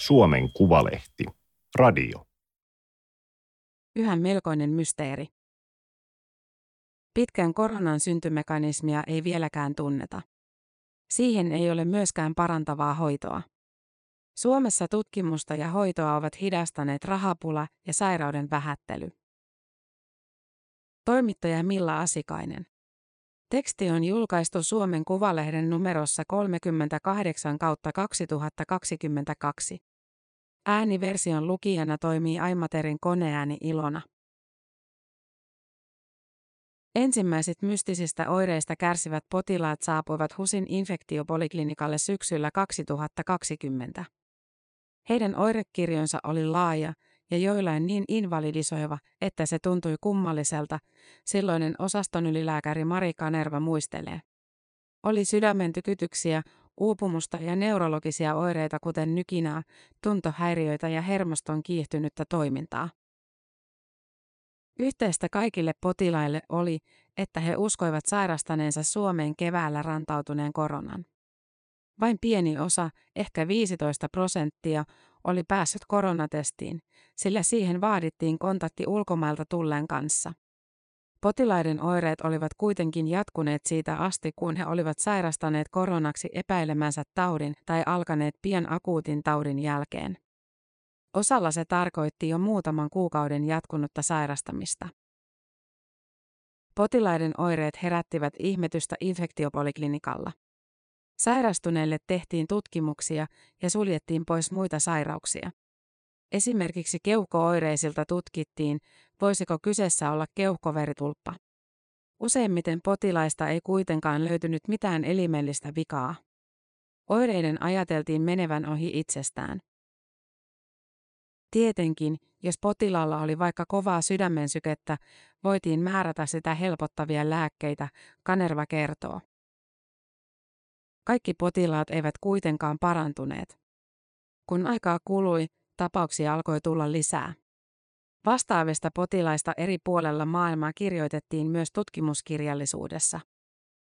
Suomen Kuvalehti. Radio. Yhä melkoinen mysteeri. Pitkän koronan syntymekanismia ei vieläkään tunneta. Siihen ei ole myöskään parantavaa hoitoa. Suomessa tutkimusta ja hoitoa ovat hidastaneet rahapula ja sairauden vähättely. Toimittaja Milla Asikainen. Teksti on julkaistu Suomen Kuvalehden numerossa 38 kautta 2022. Ääniversion lukijana toimii Aimaterin koneääni Ilona. Ensimmäiset mystisistä oireista kärsivät potilaat saapuivat HUSin infektiopoliklinikalle syksyllä 2020. Heidän oirekirjonsa oli laaja ja joillain niin invalidisoiva, että se tuntui kummalliselta, silloinen osastonylilääkäri Mari Kanerva muistelee. Oli sydämen tykytyksiä, uupumusta ja neurologisia oireita kuten nykinää, tuntohäiriöitä ja hermoston kiihtynyttä toimintaa. Yhteistä kaikille potilaille oli, että he uskoivat sairastaneensa Suomeen keväällä rantautuneen koronan. Vain pieni osa, ehkä 15 prosenttia, oli päässyt koronatestiin, sillä siihen vaadittiin kontakti ulkomailta tulleen kanssa. Potilaiden oireet olivat kuitenkin jatkuneet siitä asti, kun he olivat sairastaneet koronaksi epäilemänsä taudin tai alkaneet pian akuutin taudin jälkeen. Osalla se tarkoitti jo muutaman kuukauden jatkunutta sairastamista. Potilaiden oireet herättivät ihmetystä infektiopoliklinikalla. Sairastuneille tehtiin tutkimuksia ja suljettiin pois muita sairauksia. Esimerkiksi keuhkooireisilta tutkittiin, voisiko kyseessä olla keuhkoveritulppa. Useimmiten potilaista ei kuitenkaan löytynyt mitään elimellistä vikaa. Oireiden ajateltiin menevän ohi itsestään. Tietenkin, jos potilaalla oli vaikka kovaa sydämen sykettä, voitiin määrätä sitä helpottavia lääkkeitä, Kanerva kertoo. Kaikki potilaat eivät kuitenkaan parantuneet. Kun aikaa kului, tapauksia alkoi tulla lisää. Vastaavista potilaista eri puolella maailmaa kirjoitettiin myös tutkimuskirjallisuudessa.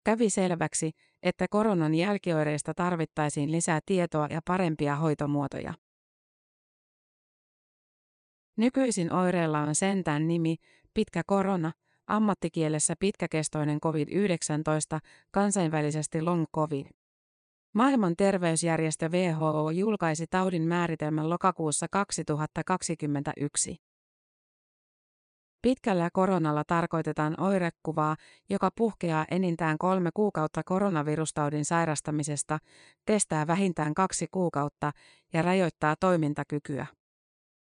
Kävi selväksi, että koronan jälkioireista tarvittaisiin lisää tietoa ja parempia hoitomuotoja. Nykyisin oireella on sentään nimi, pitkä korona, ammattikielessä pitkäkestoinen COVID-19, kansainvälisesti long COVID. Maailman terveysjärjestö WHO julkaisi taudin määritelmän lokakuussa 2021. Pitkällä koronalla tarkoitetaan oirekuvaa, joka puhkeaa enintään kolme kuukautta koronavirustaudin sairastamisesta, kestää vähintään kaksi kuukautta ja rajoittaa toimintakykyä.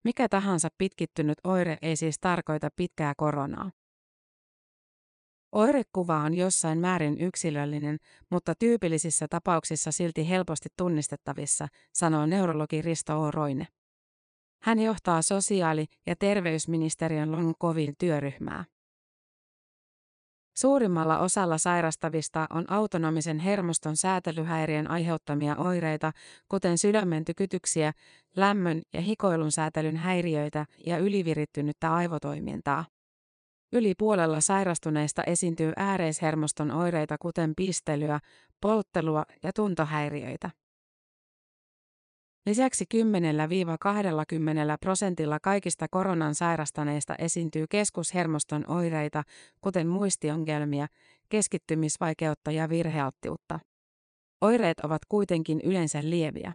Mikä tahansa pitkittynyt oire ei siis tarkoita pitkää koronaa. Oirekuva on jossain määrin yksilöllinen, mutta tyypillisissä tapauksissa silti helposti tunnistettavissa, sanoo neurologi Risto O. Roine. Hän johtaa sosiaali- ja terveysministeriön long työryhmää. Suurimmalla osalla sairastavista on autonomisen hermoston säätelyhäiriön aiheuttamia oireita, kuten sydämen tykytyksiä, lämmön ja hikoilun säätelyn häiriöitä ja ylivirittynyttä aivotoimintaa. Yli puolella sairastuneista esiintyy ääreishermoston oireita kuten pistelyä, polttelua ja tuntohäiriöitä. Lisäksi 10-20 prosentilla kaikista koronan sairastaneista esiintyy keskushermoston oireita, kuten muistiongelmia, keskittymisvaikeutta ja virhealttiutta. Oireet ovat kuitenkin yleensä lieviä.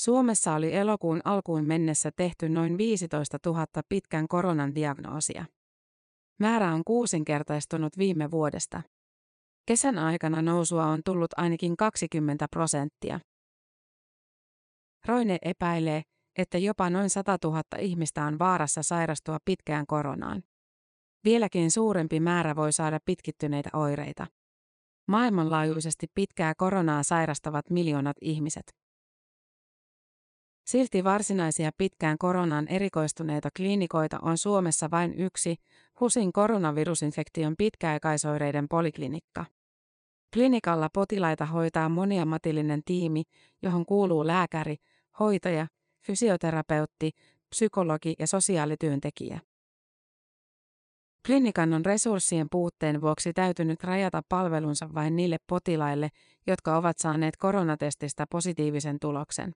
Suomessa oli elokuun alkuun mennessä tehty noin 15 000 pitkän koronan diagnoosia. Määrä on kuusinkertaistunut viime vuodesta. Kesän aikana nousua on tullut ainakin 20 prosenttia. Roine epäilee, että jopa noin 100 000 ihmistä on vaarassa sairastua pitkään koronaan. Vieläkin suurempi määrä voi saada pitkittyneitä oireita. Maailmanlaajuisesti pitkää koronaa sairastavat miljoonat ihmiset. Silti varsinaisia pitkään koronaan erikoistuneita kliinikoita on Suomessa vain yksi, HUSin koronavirusinfektion pitkäaikaisoireiden poliklinikka. Klinikalla potilaita hoitaa moniammatillinen tiimi, johon kuuluu lääkäri, hoitaja, fysioterapeutti, psykologi ja sosiaalityöntekijä. Klinikan on resurssien puutteen vuoksi täytynyt rajata palvelunsa vain niille potilaille, jotka ovat saaneet koronatestistä positiivisen tuloksen.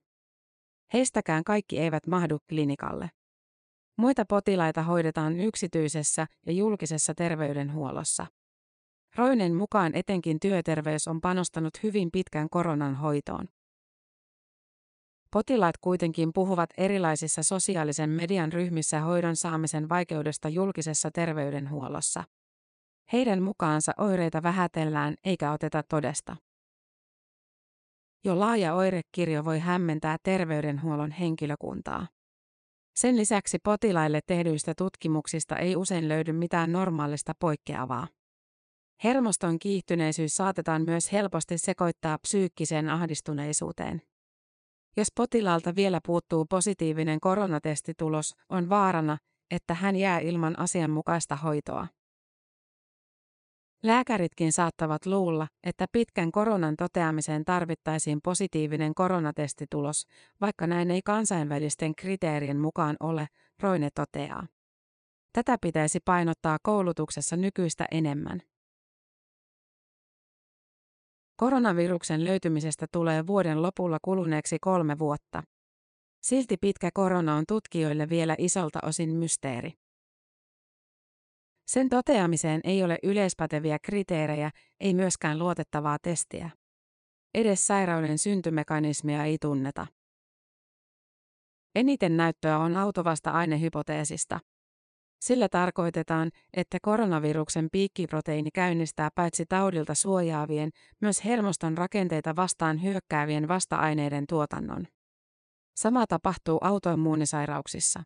Heistäkään kaikki eivät mahdu klinikalle. Muita potilaita hoidetaan yksityisessä ja julkisessa terveydenhuollossa. Roinen mukaan etenkin työterveys on panostanut hyvin pitkän koronan hoitoon. Potilaat kuitenkin puhuvat erilaisissa sosiaalisen median ryhmissä hoidon saamisen vaikeudesta julkisessa terveydenhuollossa. Heidän mukaansa oireita vähätellään eikä oteta todesta. Jo laaja oirekirjo voi hämmentää terveydenhuollon henkilökuntaa. Sen lisäksi potilaille tehdyistä tutkimuksista ei usein löydy mitään normaalista poikkeavaa. Hermoston kiihtyneisyys saatetaan myös helposti sekoittaa psyykkiseen ahdistuneisuuteen. Jos potilaalta vielä puuttuu positiivinen koronatestitulos, on vaarana, että hän jää ilman asianmukaista hoitoa. Lääkäritkin saattavat luulla, että pitkän koronan toteamiseen tarvittaisiin positiivinen koronatestitulos, vaikka näin ei kansainvälisten kriteerien mukaan ole, Roine toteaa. Tätä pitäisi painottaa koulutuksessa nykyistä enemmän. Koronaviruksen löytymisestä tulee vuoden lopulla kuluneeksi kolme vuotta. Silti pitkä korona on tutkijoille vielä isolta osin mysteeri. Sen toteamiseen ei ole yleispäteviä kriteerejä, ei myöskään luotettavaa testiä. Edes sairauden syntymekanismia ei tunneta. Eniten näyttöä on autovasta ainehypoteesista. Sillä tarkoitetaan, että koronaviruksen piikkiproteiini käynnistää paitsi taudilta suojaavien, myös hermoston rakenteita vastaan hyökkäävien vasta-aineiden tuotannon. Sama tapahtuu autoimmuunisairauksissa.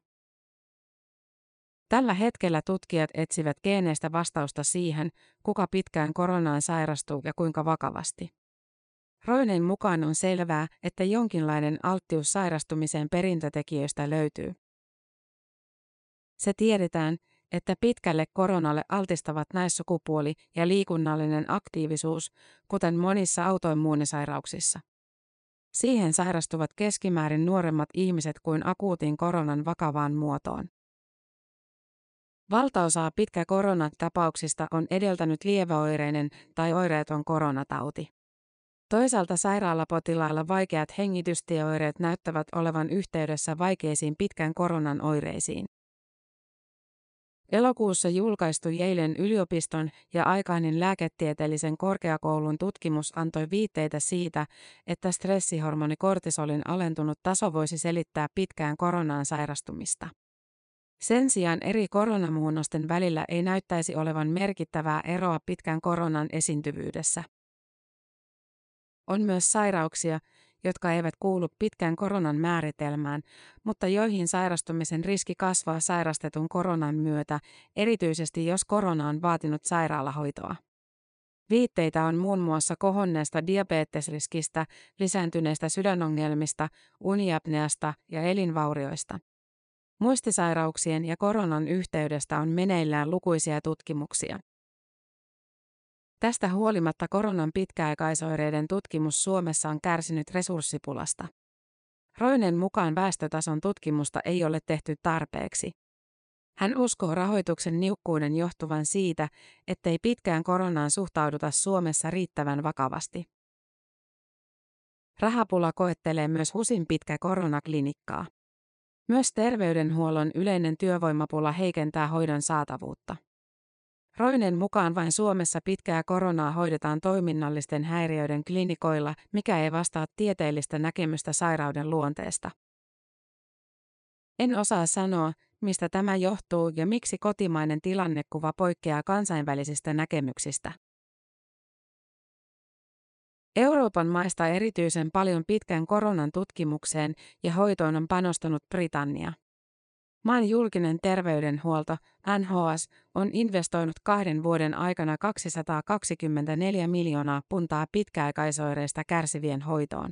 Tällä hetkellä tutkijat etsivät geeneistä vastausta siihen, kuka pitkään koronaan sairastuu ja kuinka vakavasti. Roinen mukaan on selvää, että jonkinlainen alttius sairastumiseen perintötekijöistä löytyy. Se tiedetään, että pitkälle koronalle altistavat naissukupuoli ja liikunnallinen aktiivisuus, kuten monissa autoimmuunisairauksissa. Siihen sairastuvat keskimäärin nuoremmat ihmiset kuin akuutin koronan vakavaan muotoon. Valtaosaa pitkä koronatapauksista on edeltänyt lieväoireinen tai oireeton koronatauti. Toisaalta sairaalapotilailla vaikeat hengitystieoireet näyttävät olevan yhteydessä vaikeisiin pitkän koronan oireisiin. Elokuussa julkaistu Yalen yliopiston ja aikainen lääketieteellisen korkeakoulun tutkimus antoi viitteitä siitä, että stressihormoni kortisolin alentunut taso voisi selittää pitkään koronaan sairastumista. Sen sijaan eri koronamuunnosten välillä ei näyttäisi olevan merkittävää eroa pitkän koronan esiintyvyydessä. On myös sairauksia, jotka eivät kuulu pitkän koronan määritelmään, mutta joihin sairastumisen riski kasvaa sairastetun koronan myötä, erityisesti jos korona on vaatinut sairaalahoitoa. Viitteitä on muun muassa kohonneesta diabetesriskistä, lisääntyneistä sydänongelmista, uniapneasta ja elinvaurioista. Muistisairauksien ja koronan yhteydestä on meneillään lukuisia tutkimuksia. Tästä huolimatta koronan pitkäaikaisoireiden tutkimus Suomessa on kärsinyt resurssipulasta. Roinen mukaan väestötason tutkimusta ei ole tehty tarpeeksi. Hän uskoo rahoituksen niukkuuden johtuvan siitä, ettei pitkään koronaan suhtauduta Suomessa riittävän vakavasti. Rahapula koettelee myös HUSin pitkä koronaklinikkaa. Myös terveydenhuollon yleinen työvoimapula heikentää hoidon saatavuutta. Roinen mukaan vain Suomessa pitkää koronaa hoidetaan toiminnallisten häiriöiden klinikoilla, mikä ei vastaa tieteellistä näkemystä sairauden luonteesta. En osaa sanoa, mistä tämä johtuu ja miksi kotimainen tilannekuva poikkeaa kansainvälisistä näkemyksistä. Euroopan maista erityisen paljon pitkän koronan tutkimukseen ja hoitoon on panostanut Britannia. Maan julkinen terveydenhuolto, NHS, on investoinut kahden vuoden aikana 224 miljoonaa puntaa pitkäaikaisoireista kärsivien hoitoon.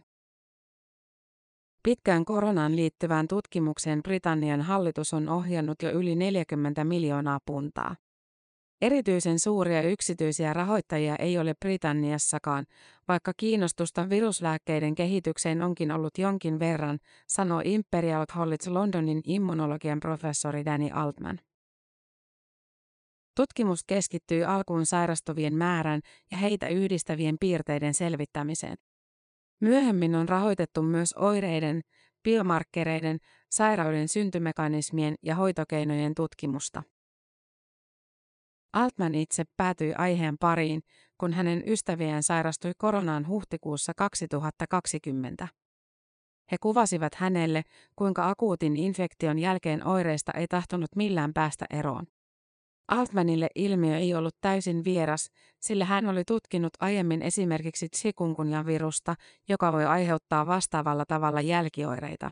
Pitkään koronaan liittyvään tutkimukseen Britannian hallitus on ohjannut jo yli 40 miljoonaa puntaa. Erityisen suuria yksityisiä rahoittajia ei ole Britanniassakaan, vaikka kiinnostusta viruslääkkeiden kehitykseen onkin ollut jonkin verran, sanoo Imperial College Londonin immunologian professori Danny Altman. Tutkimus keskittyy alkuun sairastuvien määrän ja heitä yhdistävien piirteiden selvittämiseen. Myöhemmin on rahoitettu myös oireiden, biomarkkereiden, sairauden syntymekanismien ja hoitokeinojen tutkimusta. Altman itse päätyi aiheen pariin, kun hänen ystäviään sairastui koronaan huhtikuussa 2020. He kuvasivat hänelle, kuinka akuutin infektion jälkeen oireista ei tahtonut millään päästä eroon. Altmanille ilmiö ei ollut täysin vieras, sillä hän oli tutkinut aiemmin esimerkiksi chikungunyan virusta, joka voi aiheuttaa vastaavalla tavalla jälkioireita.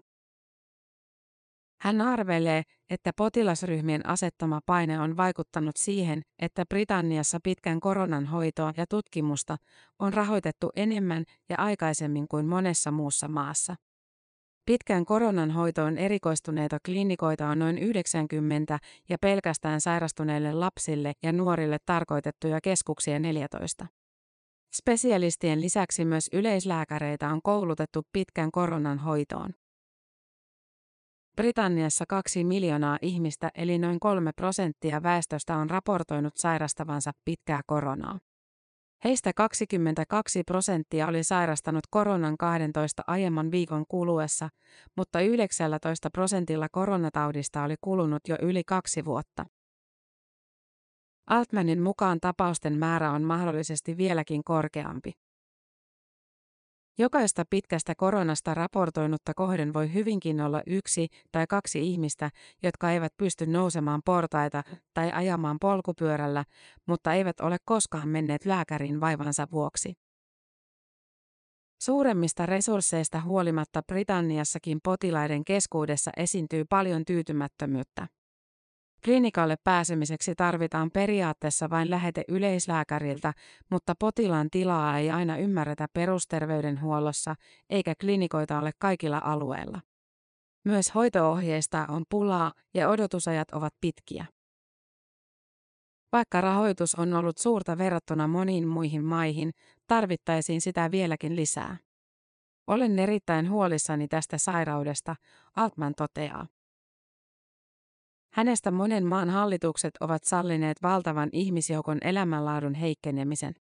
Hän arvelee, että potilasryhmien asettama paine on vaikuttanut siihen, että Britanniassa pitkän koronan hoitoa ja tutkimusta on rahoitettu enemmän ja aikaisemmin kuin monessa muussa maassa. Pitkän koronan hoitoon erikoistuneita klinikoita on noin 90 ja pelkästään sairastuneille lapsille ja nuorille tarkoitettuja keskuksia 14. Spesialistien lisäksi myös yleislääkäreitä on koulutettu pitkän koronan hoitoon. Britanniassa kaksi miljoonaa ihmistä eli noin kolme prosenttia väestöstä on raportoinut sairastavansa pitkää koronaa. Heistä 22 prosenttia oli sairastanut koronan 12 aiemman viikon kuluessa, mutta 19 prosentilla koronataudista oli kulunut jo yli kaksi vuotta. Altmanin mukaan tapausten määrä on mahdollisesti vieläkin korkeampi. Jokaista pitkästä koronasta raportoinutta kohden voi hyvinkin olla yksi tai kaksi ihmistä, jotka eivät pysty nousemaan portaita tai ajamaan polkupyörällä, mutta eivät ole koskaan menneet lääkärin vaivansa vuoksi. Suuremmista resursseista huolimatta Britanniassakin potilaiden keskuudessa esiintyy paljon tyytymättömyyttä. Klinikalle pääsemiseksi tarvitaan periaatteessa vain lähete yleislääkäriltä, mutta potilaan tilaa ei aina ymmärretä perusterveydenhuollossa eikä klinikoita ole kaikilla alueilla. Myös hoitoohjeista on pulaa ja odotusajat ovat pitkiä. Vaikka rahoitus on ollut suurta verrattuna moniin muihin maihin, tarvittaisiin sitä vieläkin lisää. Olen erittäin huolissani tästä sairaudesta, Altman toteaa. Hänestä monen maan hallitukset ovat sallineet valtavan ihmisjoukon elämänlaadun heikkenemisen.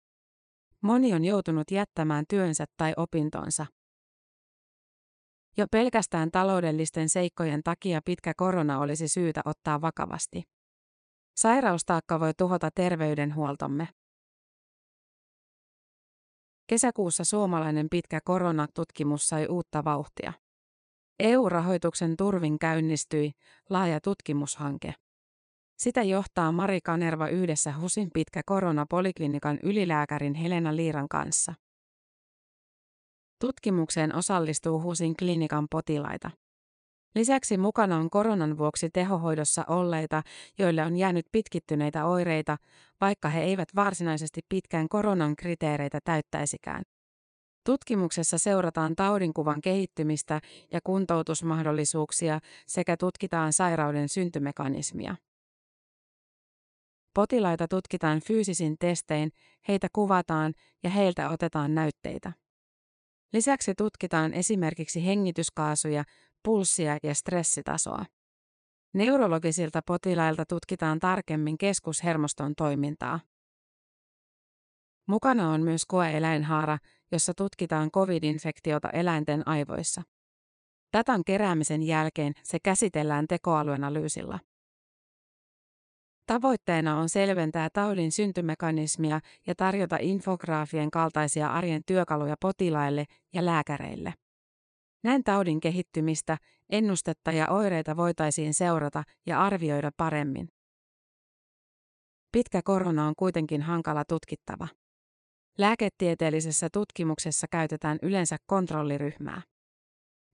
Moni on joutunut jättämään työnsä tai opintonsa. Jo pelkästään taloudellisten seikkojen takia pitkä korona olisi syytä ottaa vakavasti. Sairaustaakka voi tuhota terveydenhuoltomme. Kesäkuussa suomalainen pitkä koronatutkimus sai uutta vauhtia. EU-rahoituksen turvin käynnistyi laaja tutkimushanke. Sitä johtaa Mari Kanerva yhdessä HUSin pitkä koronapoliklinikan ylilääkärin Helena Liiran kanssa. Tutkimukseen osallistuu HUSin klinikan potilaita. Lisäksi mukana on koronan vuoksi tehohoidossa olleita, joille on jäänyt pitkittyneitä oireita, vaikka he eivät varsinaisesti pitkään koronan kriteereitä täyttäisikään. Tutkimuksessa seurataan taudinkuvan kehittymistä ja kuntoutusmahdollisuuksia sekä tutkitaan sairauden syntymekanismia. Potilaita tutkitaan fyysisin testein, heitä kuvataan ja heiltä otetaan näytteitä. Lisäksi tutkitaan esimerkiksi hengityskaasuja, pulssia ja stressitasoa. Neurologisilta potilailta tutkitaan tarkemmin keskushermoston toimintaa. Mukana on myös koeeläinhaara, jossa tutkitaan covid-infektiota eläinten aivoissa. Datan keräämisen jälkeen se käsitellään tekoalueanalyysilla. Tavoitteena on selventää taudin syntymekanismia ja tarjota infograafien kaltaisia arjen työkaluja potilaille ja lääkäreille. Näin taudin kehittymistä, ennustetta ja oireita voitaisiin seurata ja arvioida paremmin. Pitkä korona on kuitenkin hankala tutkittava. Lääketieteellisessä tutkimuksessa käytetään yleensä kontrolliryhmää.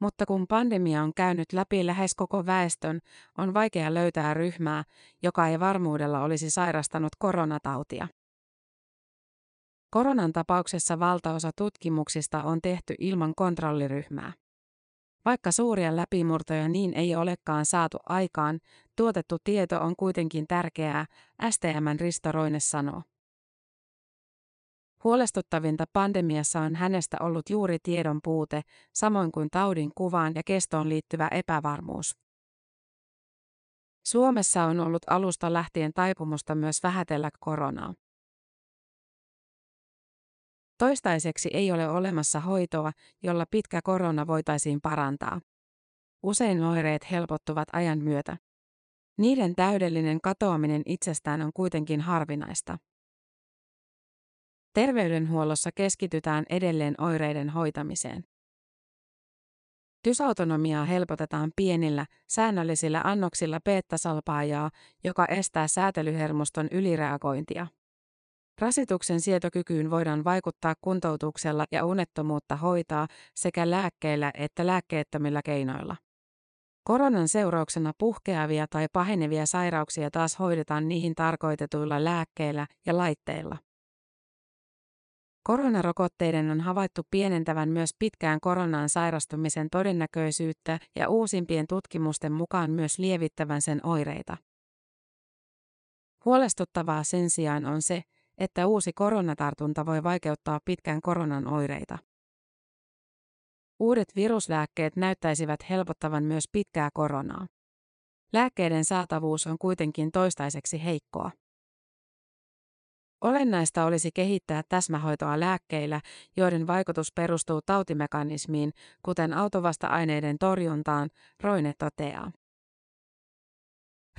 Mutta kun pandemia on käynyt läpi lähes koko väestön, on vaikea löytää ryhmää, joka ei varmuudella olisi sairastanut koronatautia. Koronan tapauksessa valtaosa tutkimuksista on tehty ilman kontrolliryhmää. Vaikka suuria läpimurtoja niin ei olekaan saatu aikaan, tuotettu tieto on kuitenkin tärkeää, STMn Risto Roine sanoo. Huolestuttavinta pandemiassa on hänestä ollut juuri tiedon puute, samoin kuin taudin kuvaan ja kestoon liittyvä epävarmuus. Suomessa on ollut alusta lähtien taipumusta myös vähätellä koronaa. Toistaiseksi ei ole olemassa hoitoa, jolla pitkä korona voitaisiin parantaa. usein oireet helpottuvat ajan myötä. Niiden täydellinen katoaminen itsestään on kuitenkin harvinaista. Terveydenhuollossa keskitytään edelleen oireiden hoitamiseen. Dysautonomiaa helpotetaan pienillä, säännöllisillä annoksilla beta-salpaajaa, joka estää säätelyhermoston ylireagointia. Rasituksen sietokykyyn voidaan vaikuttaa kuntoutuksella ja unettomuutta hoitaa sekä lääkkeillä että lääkkeettömillä keinoilla. Koronan seurauksena puhkeavia tai pahenevia sairauksia taas hoidetaan niihin tarkoitetuilla lääkkeillä ja laitteilla. Koronarokotteiden on havaittu pienentävän myös pitkään koronaan sairastumisen todennäköisyyttä ja uusimpien tutkimusten mukaan myös lievittävän sen oireita. Huolestuttavaa sen sijaan on se, että uusi koronatartunta voi vaikeuttaa pitkän koronan oireita. Uudet viruslääkkeet näyttäisivät helpottavan myös pitkää koronaa. Lääkkeiden saatavuus on kuitenkin toistaiseksi heikkoa. Olennaista olisi kehittää täsmähoitoa lääkkeillä, joiden vaikutus perustuu tautimekanismiin, kuten autovasta-aineiden torjuntaan, Roine toteaa.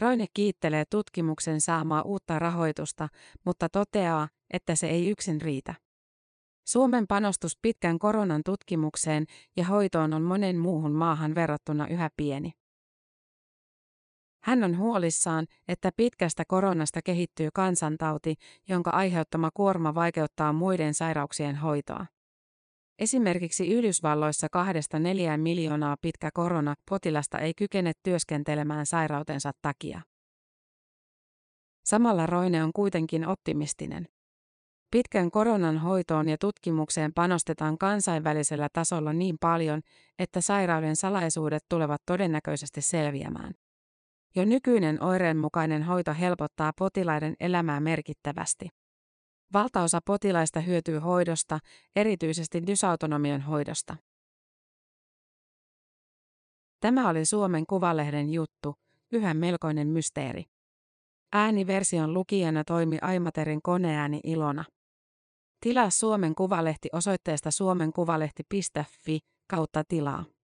Roine kiittelee tutkimuksen saamaa uutta rahoitusta, mutta toteaa, että se ei yksin riitä. Suomen panostus pitkän koronan tutkimukseen ja hoitoon on monen muuhun maahan verrattuna yhä pieni. Hän on huolissaan, että pitkästä koronasta kehittyy kansantauti, jonka aiheuttama kuorma vaikeuttaa muiden sairauksien hoitoa. Esimerkiksi Yhdysvalloissa kahdesta neljään miljoonaa pitkä korona potilasta ei kykene työskentelemään sairautensa takia. Samalla Roine on kuitenkin optimistinen. Pitkän koronan hoitoon ja tutkimukseen panostetaan kansainvälisellä tasolla niin paljon, että sairauden salaisuudet tulevat todennäköisesti selviämään. Jo nykyinen oireenmukainen hoito helpottaa potilaiden elämää merkittävästi. Valtaosa potilaista hyötyy hoidosta, erityisesti dysautonomian hoidosta. Tämä oli Suomen Kuvalehden juttu, yhä melkoinen mysteeri. Ääniversion lukijana toimi Aimaterin koneääni Ilona. Tilaa Suomen Kuvalehti osoitteesta suomenkuvalehti.fi kautta tilaa.